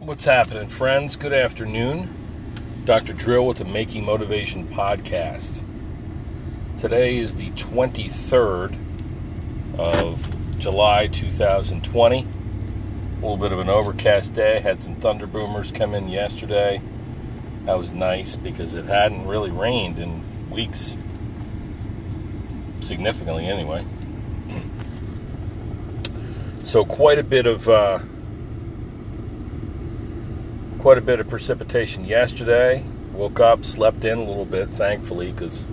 What's happening, friends? Good afternoon. Dr. Drill with the Making Motivation podcast. Today is the 23rd of July 2020. A little bit of an overcast day. Had some thunder boomers come in yesterday. That was nice because it hadn't really rained in weeks. Significantly, anyway. So, quite a bit of. Uh, quite a bit of precipitation yesterday. Woke up, slept in a little bit, thankfully, because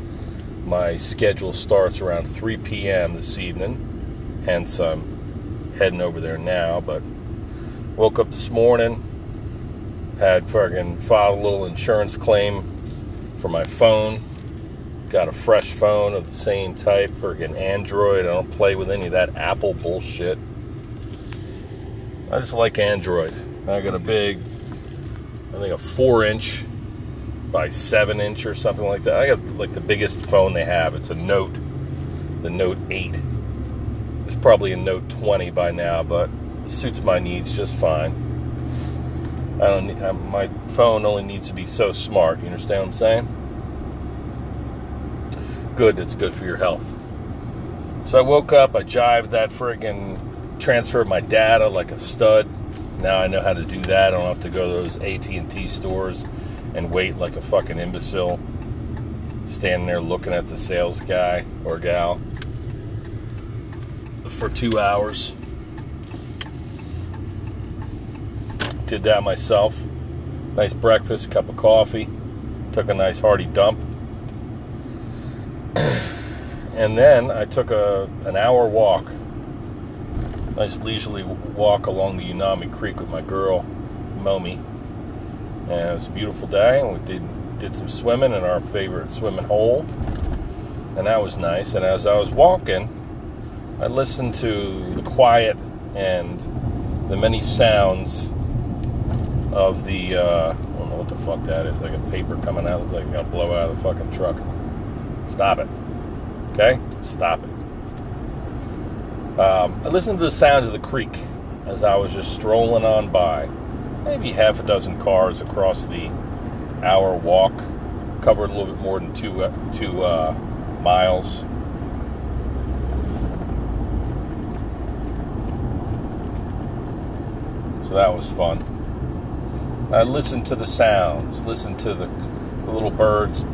my schedule starts around 3 p.m. this evening. Hence, I'm heading over there now. But woke up this morning, had fucking filed a little insurance claim for my phone. Got a fresh phone of the same type, fucking Android. I don't play with any of that Apple bullshit. I just like Android. I got a big I think a four inch by seven inch or something like that. I got like the biggest phone they have. It's a Note, the Note 8. It's probably a Note 20 by now, but it suits my needs just fine. I don't need, my phone only needs to be so smart. You understand what I'm saying? Good, that's good for your health. So I woke up, I jived that friggin' transferred my data like a stud now I know how to do that. I don't have to go to those AT&T stores and wait like a fucking imbecile standing there looking at the sales guy or gal for 2 hours. Did that myself. Nice breakfast, cup of coffee, took a nice hearty dump. and then I took a an hour walk nice leisurely walk along the Unami Creek with my girl, Momi. And it was a beautiful day, and we did did some swimming in our favorite swimming hole, and that was nice. And as I was walking, I listened to the quiet and the many sounds of the uh, I don't know what the fuck that is. Like a paper coming out, looks like it's gonna blow out of the fucking truck. Stop it. Okay, stop it. Um, I listened to the sounds of the creek as I was just strolling on by. Maybe half a dozen cars across the hour walk, covered a little bit more than two uh, two uh, miles. So that was fun. I listened to the sounds, listened to the, the little birds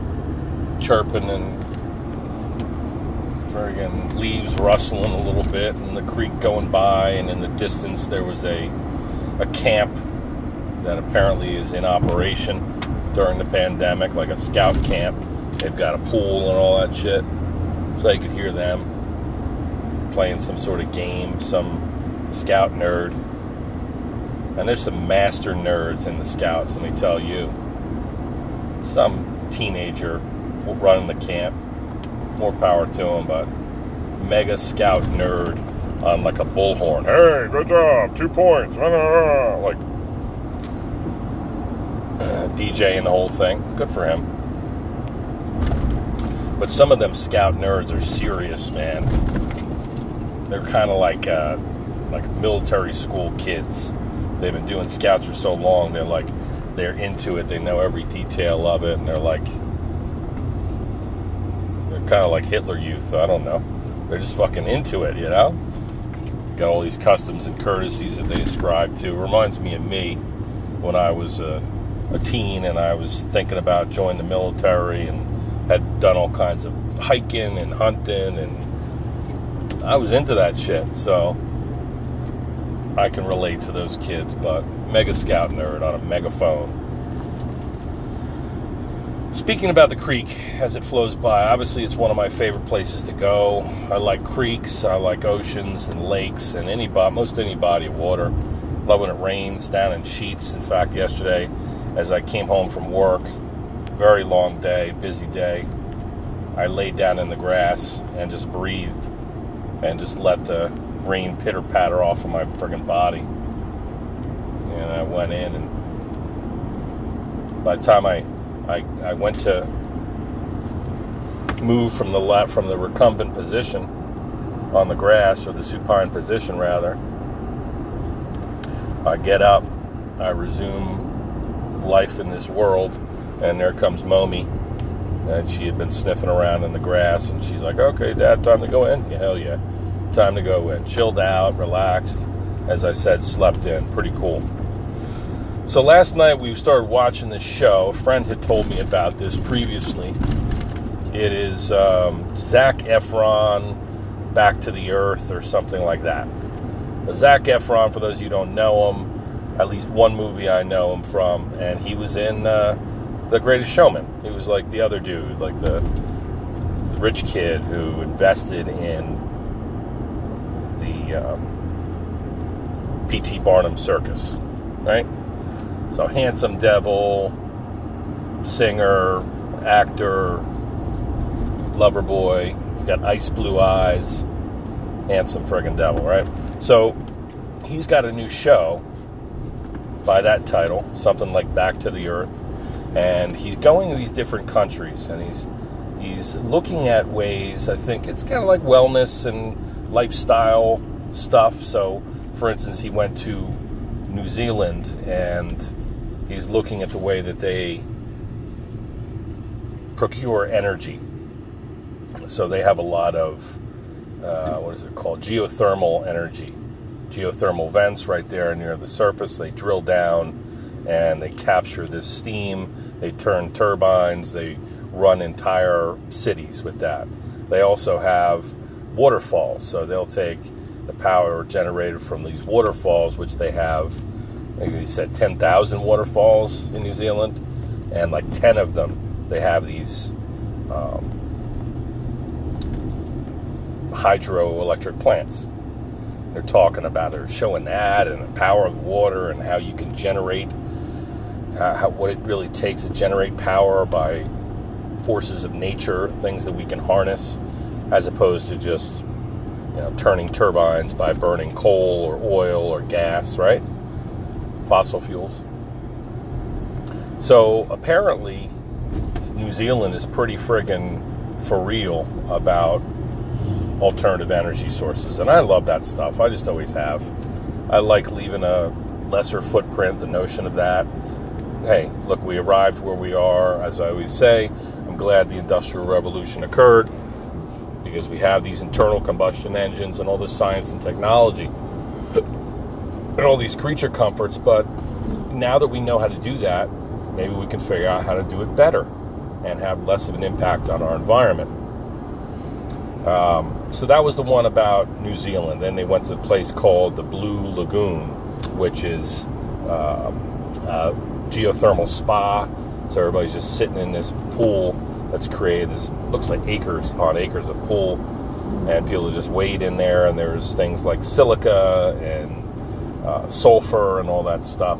chirping and friggin' leaves rustling a little bit and the creek going by, and in the distance there was a a camp that apparently is in operation during the pandemic, like a scout camp. They've got a pool and all that shit, so I could hear them playing some sort of game, some scout nerd. And there's some master nerds in the scouts, let me tell you. Some teenager running the camp more power to him, but mega scout nerd on like a bullhorn. Hey, good job, two points. Like DJ and the whole thing. Good for him. But some of them scout nerds are serious, man. They're kind of like uh, like military school kids. They've been doing scouts for so long. They're like they're into it. They know every detail of it, and they're like kind of like Hitler Youth. I don't know. They're just fucking into it, you know? Got all these customs and courtesies that they ascribe to. Reminds me of me when I was a, a teen and I was thinking about joining the military and had done all kinds of hiking and hunting and I was into that shit. So I can relate to those kids, but mega scout nerd on a megaphone Speaking about the creek as it flows by, obviously it's one of my favorite places to go. I like creeks, I like oceans and lakes, and any most any body of water. Love when it rains down in sheets. In fact, yesterday, as I came home from work, very long day, busy day, I laid down in the grass and just breathed and just let the rain pitter patter off of my friggin' body. And I went in, and by the time I I, I went to move from the left from the recumbent position on the grass or the supine position rather. I get up I resume life in this world, and there comes Momi. And she had been sniffing around in the grass, and she's like, "Okay, Dad, time to go in." Yeah, hell yeah, time to go in. Chilled out, relaxed. As I said, slept in. Pretty cool. So last night we started watching this show. A friend had told me about this previously. It is um, Zac Efron, Back to the Earth, or something like that. Zac Efron, for those of you who don't know him, at least one movie I know him from, and he was in uh, The Greatest Showman. He was like the other dude, like the, the rich kid who invested in the um, P.T. Barnum Circus, right? So, handsome devil, singer, actor, lover boy, got ice blue eyes, handsome friggin' devil, right? So, he's got a new show by that title, something like Back to the Earth, and he's going to these different countries, and he's he's looking at ways. I think it's kind of like wellness and lifestyle stuff. So, for instance, he went to New Zealand and he's looking at the way that they procure energy. So they have a lot of uh, what is it called? Geothermal energy. Geothermal vents right there near the surface. They drill down and they capture this steam. They turn turbines. They run entire cities with that. They also have waterfalls. So they'll take the power generated from these waterfalls, which they have he said 10,000 waterfalls in New Zealand, and like 10 of them, they have these um, hydroelectric plants. They're talking about, they're showing that and the power of water and how you can generate, uh, how, what it really takes to generate power by forces of nature, things that we can harness, as opposed to just you know, turning turbines by burning coal or oil or gas, right? Fossil fuels. So apparently, New Zealand is pretty friggin' for real about alternative energy sources. And I love that stuff. I just always have. I like leaving a lesser footprint, the notion of that. Hey, look, we arrived where we are. As I always say, I'm glad the Industrial Revolution occurred because we have these internal combustion engines and all this science and technology and all these creature comforts. But now that we know how to do that, maybe we can figure out how to do it better and have less of an impact on our environment. Um, so that was the one about New Zealand. Then they went to a place called the Blue Lagoon, which is um, a geothermal spa. So everybody's just sitting in this pool that's created. This looks like acres upon acres of pool, and people just wade in there. And there's things like silica and uh, sulfur and all that stuff.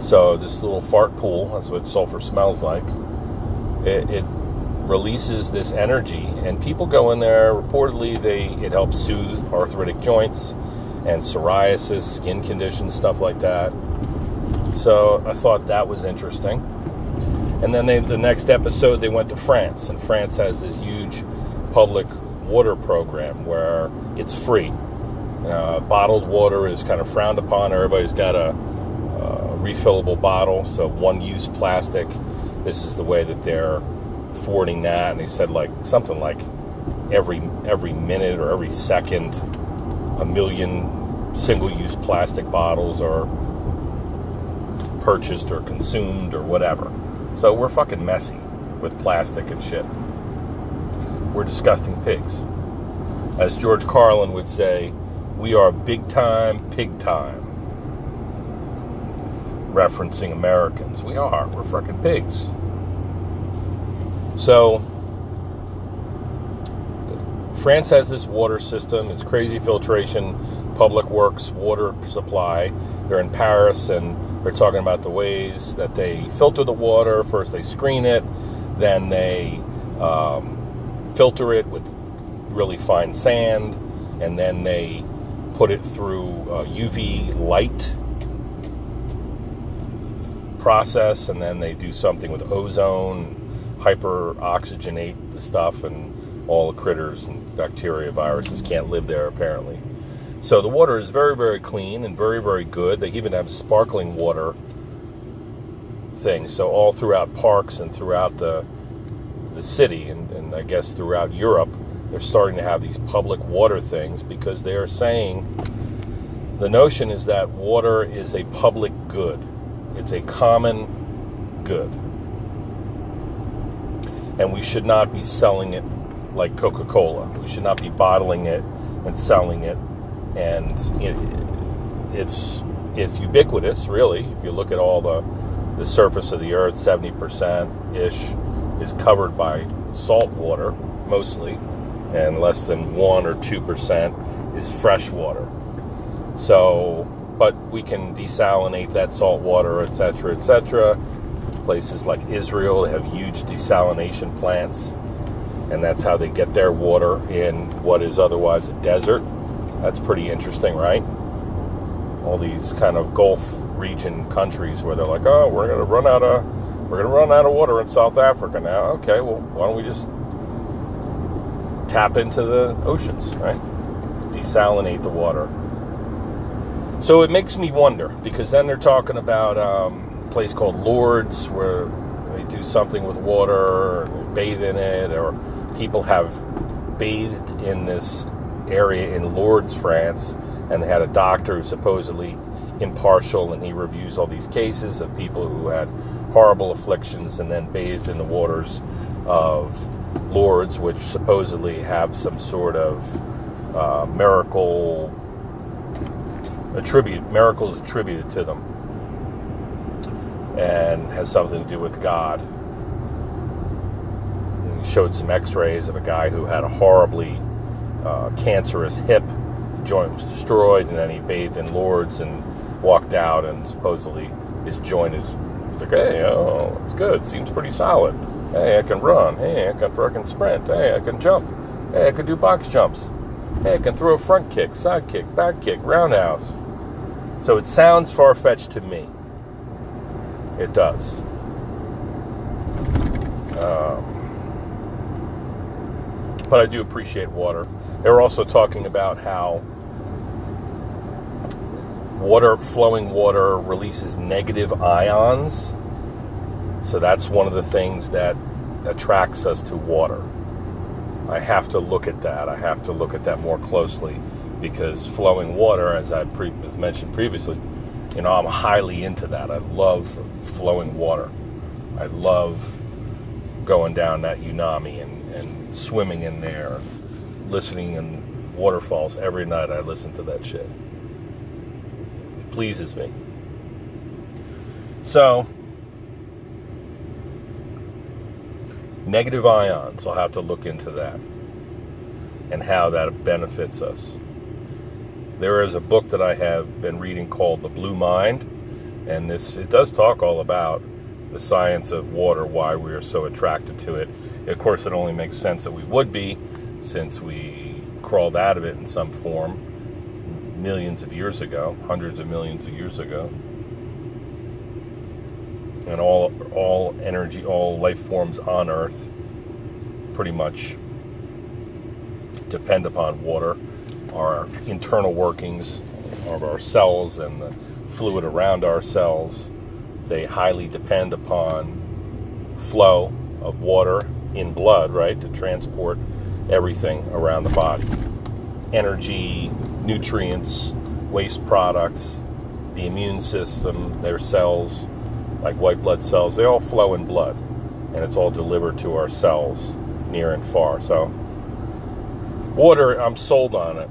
So this little fart pool, that's what sulfur smells like. It, it, releases this energy, and people go in there. Reportedly, they it helps soothe arthritic joints and psoriasis, skin conditions, stuff like that. So I thought that was interesting. And then they, the next episode, they went to France, and France has this huge public water program where it's free uh, bottled water is kind of frowned upon. Everybody's got a, a refillable bottle, so one use plastic. This is the way that they're thwarting that. And they said like something like every every minute or every second, a million single use plastic bottles are purchased or consumed or whatever. So we're fucking messy with plastic and shit. We're disgusting pigs. As George Carlin would say, we are big time, pig time. Referencing Americans. We are. We're freaking pigs. So, France has this water system. It's crazy filtration, public works water supply. They're in Paris and they're talking about the ways that they filter the water. First, they screen it, then they um, filter it with really fine sand, and then they put it through uh, UV light process, and then they do something with ozone, hyper oxygenate the stuff, and all the critters and bacteria, viruses can't live there apparently. So the water is very, very clean and very, very good. They even have sparkling water things. So all throughout parks and throughout the the city, and, and I guess throughout Europe, they're starting to have these public water things because they are saying the notion is that water is a public good. It's a common good. And we should not be selling it like Coca Cola. We should not be bottling it and selling it. And it, it's, it's ubiquitous, really. If you look at all the, the surface of the earth, 70% ish is covered by salt water, mostly, and less than 1 or 2% is fresh water. So, but we can desalinate that salt water, etc., etc. Places like Israel have huge desalination plants, and that's how they get their water in what is otherwise a desert. That's pretty interesting, right? All these kind of Gulf region countries where they're like, oh, we're going to run out of we're going to run out of water in South Africa now. Okay, well, why don't we just tap into the oceans, right? Desalinate the water. So it makes me wonder because then they're talking about um, a place called Lourdes where they do something with water, bathe in it, or people have bathed in this area in Lourdes, France, and they had a doctor who supposedly impartial and he reviews all these cases of people who had horrible afflictions and then bathed in the waters of Lourdes, which supposedly have some sort of uh, miracle attribute miracles attributed to them and has something to do with God. He showed some X-rays of a guy who had a horribly uh, cancerous hip, joint was destroyed, and then he bathed in Lourdes and walked out, and supposedly his joint is like, oh, it's good. Seems pretty solid. Hey, I can run. Hey, I can fucking sprint. Hey, I can jump. Hey, I can do box jumps. Hey, I can throw a front kick, side kick, back kick, roundhouse. So it sounds far fetched to me. It does. Um, but I do appreciate water. They were also talking about how water, flowing water, releases negative ions. So that's one of the things that attracts us to water. I have to look at that. I have to look at that more closely because flowing water, as I pre- as mentioned previously, you know, I'm highly into that. I love flowing water. I love going down that Unami and, and swimming in there, listening in waterfalls every night. I listen to that shit It pleases me. So, negative ions, I'll have to look into that and how that benefits us. There is a book that I have been reading called The Blue Mind, and this it does talk all about the science of water, why we are so attracted to it. Of course, it only makes sense that we would be since we crawled out of it in some form millions of years ago, hundreds of millions of years ago. And all all energy, all life forms on Earth pretty much depend upon water. Our internal workings of our cells and the fluid around our cells, they highly depend upon flow of water in blood, right, to transport everything around the body. Energy, nutrients, waste products, the immune system, their cells, like white blood cells, they all flow in blood. And it's all delivered to our cells near and far. So, water, I'm sold on it.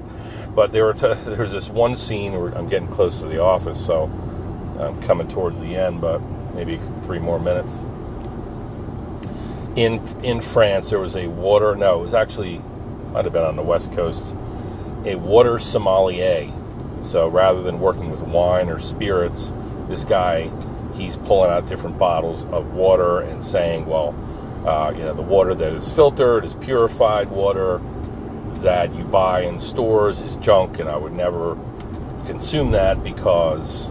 But there were t- there's this one scene where I'm getting close to the office, so I'm coming towards the end, but maybe three more minutes. In in France, there was a water. No, it was actually might have been on the west coast a water sommelier. So rather than working with wine or spirits, this guy he's pulling out different bottles of water and saying, well, uh, you know, the water that is filtered is purified water that you buy in stores is junk, and I would never consume that because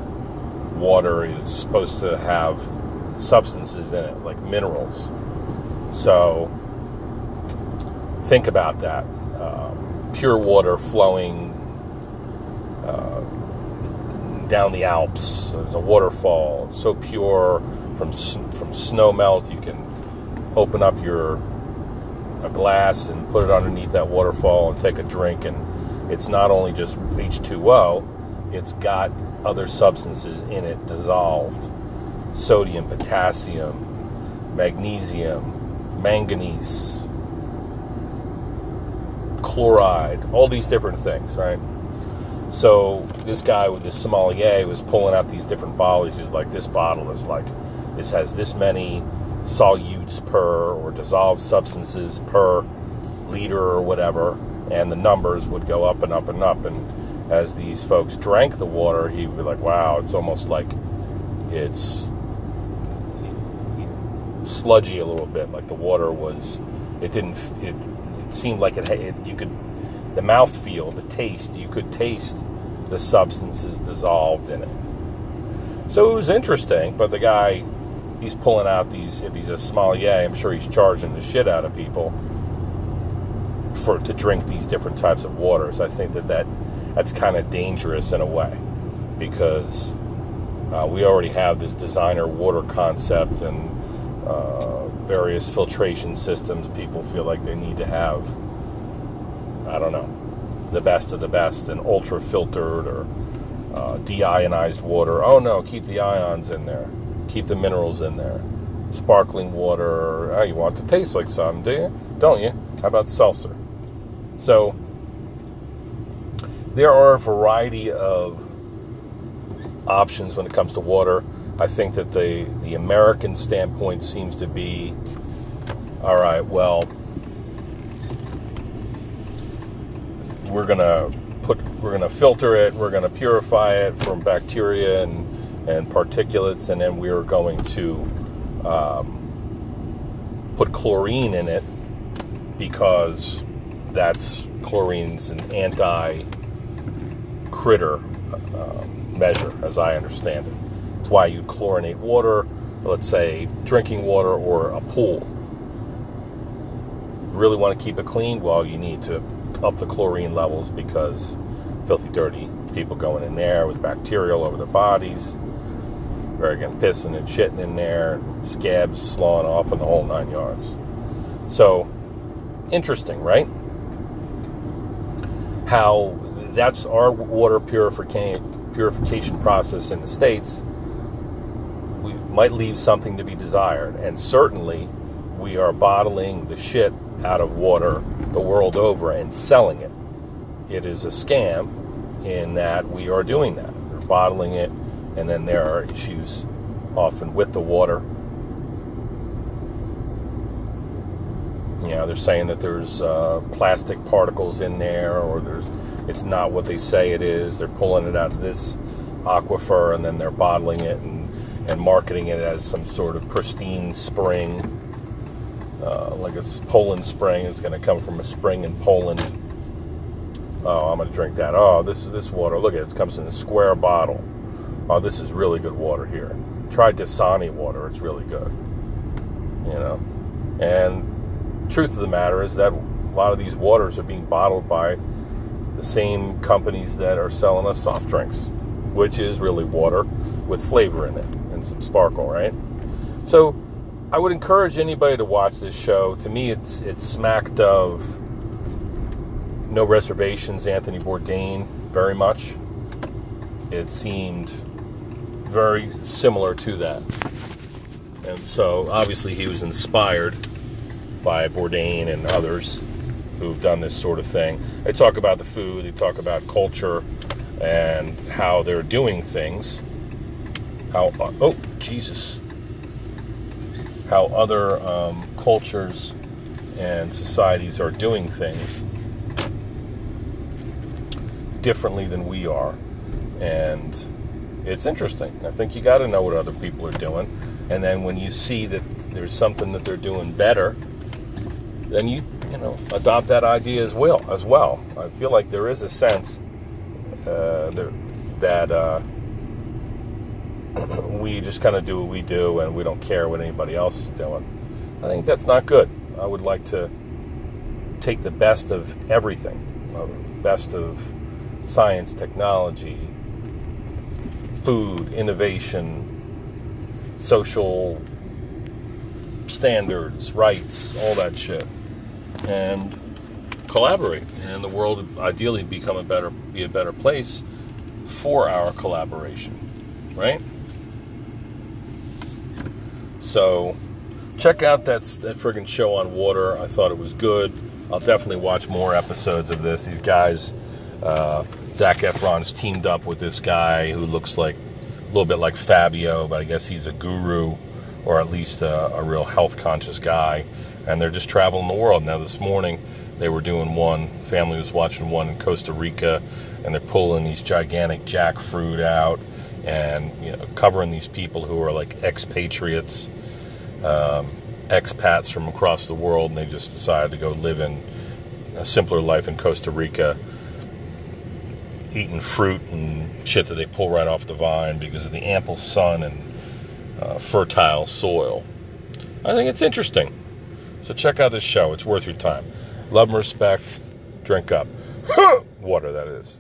water is supposed to have substances in it, like minerals. So think about that pure water flowing uh, down the Alps. There's a waterfall. It's so pure from from snow melt. You can open up your a glass and put it underneath that waterfall and take a drink, and it's not only just H2O. It's got other substances in it dissolved: sodium, potassium, magnesium, manganese, chloride, all these different things, right? So this guy with this sommelier was pulling out these different bottles. He's like, this bottle is like, this has this many solutes per or dissolved substances per liter or whatever, and the numbers would go up and up and up. And as these folks drank the water, he would be like, wow, it's almost like it's sludgy a little bit. Like the water was, it didn't, it, it seemed like it, it you could the mouth feel, the taste. You could taste the substances dissolved in it. So it was interesting, but the guy, he's pulling out these, if he's a sommelier, I'm sure he's charging the shit out of people for to drink these different types of waters. I think that, that that's kind of dangerous in a way because uh, we already have this designer water concept and uh, various filtration systems people feel like they need to have I don't know, the best of the best and ultra filtered or uh, deionized water. Oh no, keep the ions in there, keep the minerals in there. Sparkling water. Oh, you want to taste like some, do you? Don't you? How about seltzer? So there are a variety of options when it comes to water. I think that the the American standpoint seems to be all right. Well, we're gonna put we're gonna filter it, we're gonna purify it from bacteria and and particulates, and then we are going to um, put chlorine in it because that's chlorine's an anti critter uh, measure, as I understand it. It's why you chlorinate water, let's say drinking water or a pool. You really want to keep it clean? Well, you need to up the chlorine levels because filthy, dirty people going in there with bacteria all over their bodies. They're again pissing and shitting in there, scabs slawing off in the whole nine yards. So, interesting, right? How that's our water purification purification process in the states. We might leave something to be desired, and certainly we are bottling the shit out of water the world over and selling it. It is a scam in that we are doing that. We're bottling it, and then there are issues often with the water. You know, they're saying that there's uh, plastic particles in there, or there's it's not what they say it is. They're pulling it out of this aquifer, and then they're bottling it and, and marketing it as some sort of pristine spring uh, like it's Poland Spring. It's going to come from a spring in Poland. Oh, I'm going to drink that. Oh, this is this water. Look at it. It comes in a square bottle. Oh, this is really good water here. Try Dasani water. It's really good. You know, and truth of the matter is that a lot of these waters are being bottled by the same companies that are selling us soft drinks, which is really water with flavor in it and some sparkle, right? So I would encourage anybody to watch this show. To me, it's it's smacked of no reservations. Anthony Bourdain, very much. It seemed very similar to that, and so obviously he was inspired by Bourdain and others who've done this sort of thing. They talk about the food. They talk about culture and how they're doing things. How oh Jesus how other um, cultures and societies are doing things differently than we are. And it's interesting. I think you got to know what other people are doing. And then when you see that there's something that they're doing better, then you, you know, adopt that idea as well. As well, I feel like there is a sense uh, that uh, we just kind of do what we do and we don't care what anybody else is doing. I think that's not good. I would like to take the best of everything, uh, best of science, technology, food, innovation, social standards, rights, all that shit. And collaborate and the world ideally become a better be a better place for our collaboration right so check out that that friggin' show on water. I thought it was good. I'll definitely watch more episodes of this. These guys uh, zac efron's teamed up with this guy who looks like a little bit like fabio but i guess he's a guru or at least a, a real health conscious guy. And they're just traveling the world. Now this morning they were doing one. Family was watching one in Costa Rica, and they're pulling these gigantic jackfruit out and you know covering these people who are like expatriates, um, expats from across the world, and they just decided to go live in a simpler life in Costa Rica, eating fruit and shit that they pull right off the vine because of the ample sun and uh, fertile soil. I think it's interesting. So check out this show. It's worth your time. Love and respect. Drink up. Water, that is.